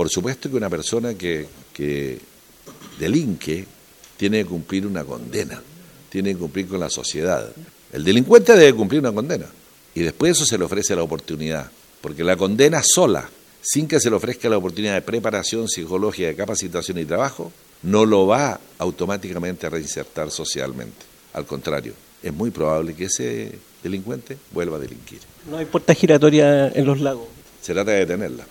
Por supuesto que una persona que, que delinque tiene que cumplir una condena, tiene que cumplir con la sociedad. El delincuente debe cumplir una condena y después eso se le ofrece la oportunidad, porque la condena sola, sin que se le ofrezca la oportunidad de preparación psicológica, de capacitación y trabajo, no lo va automáticamente a reinsertar socialmente. Al contrario, es muy probable que ese delincuente vuelva a delinquir. No hay puerta giratoria en los lagos. Se trata de detenerla.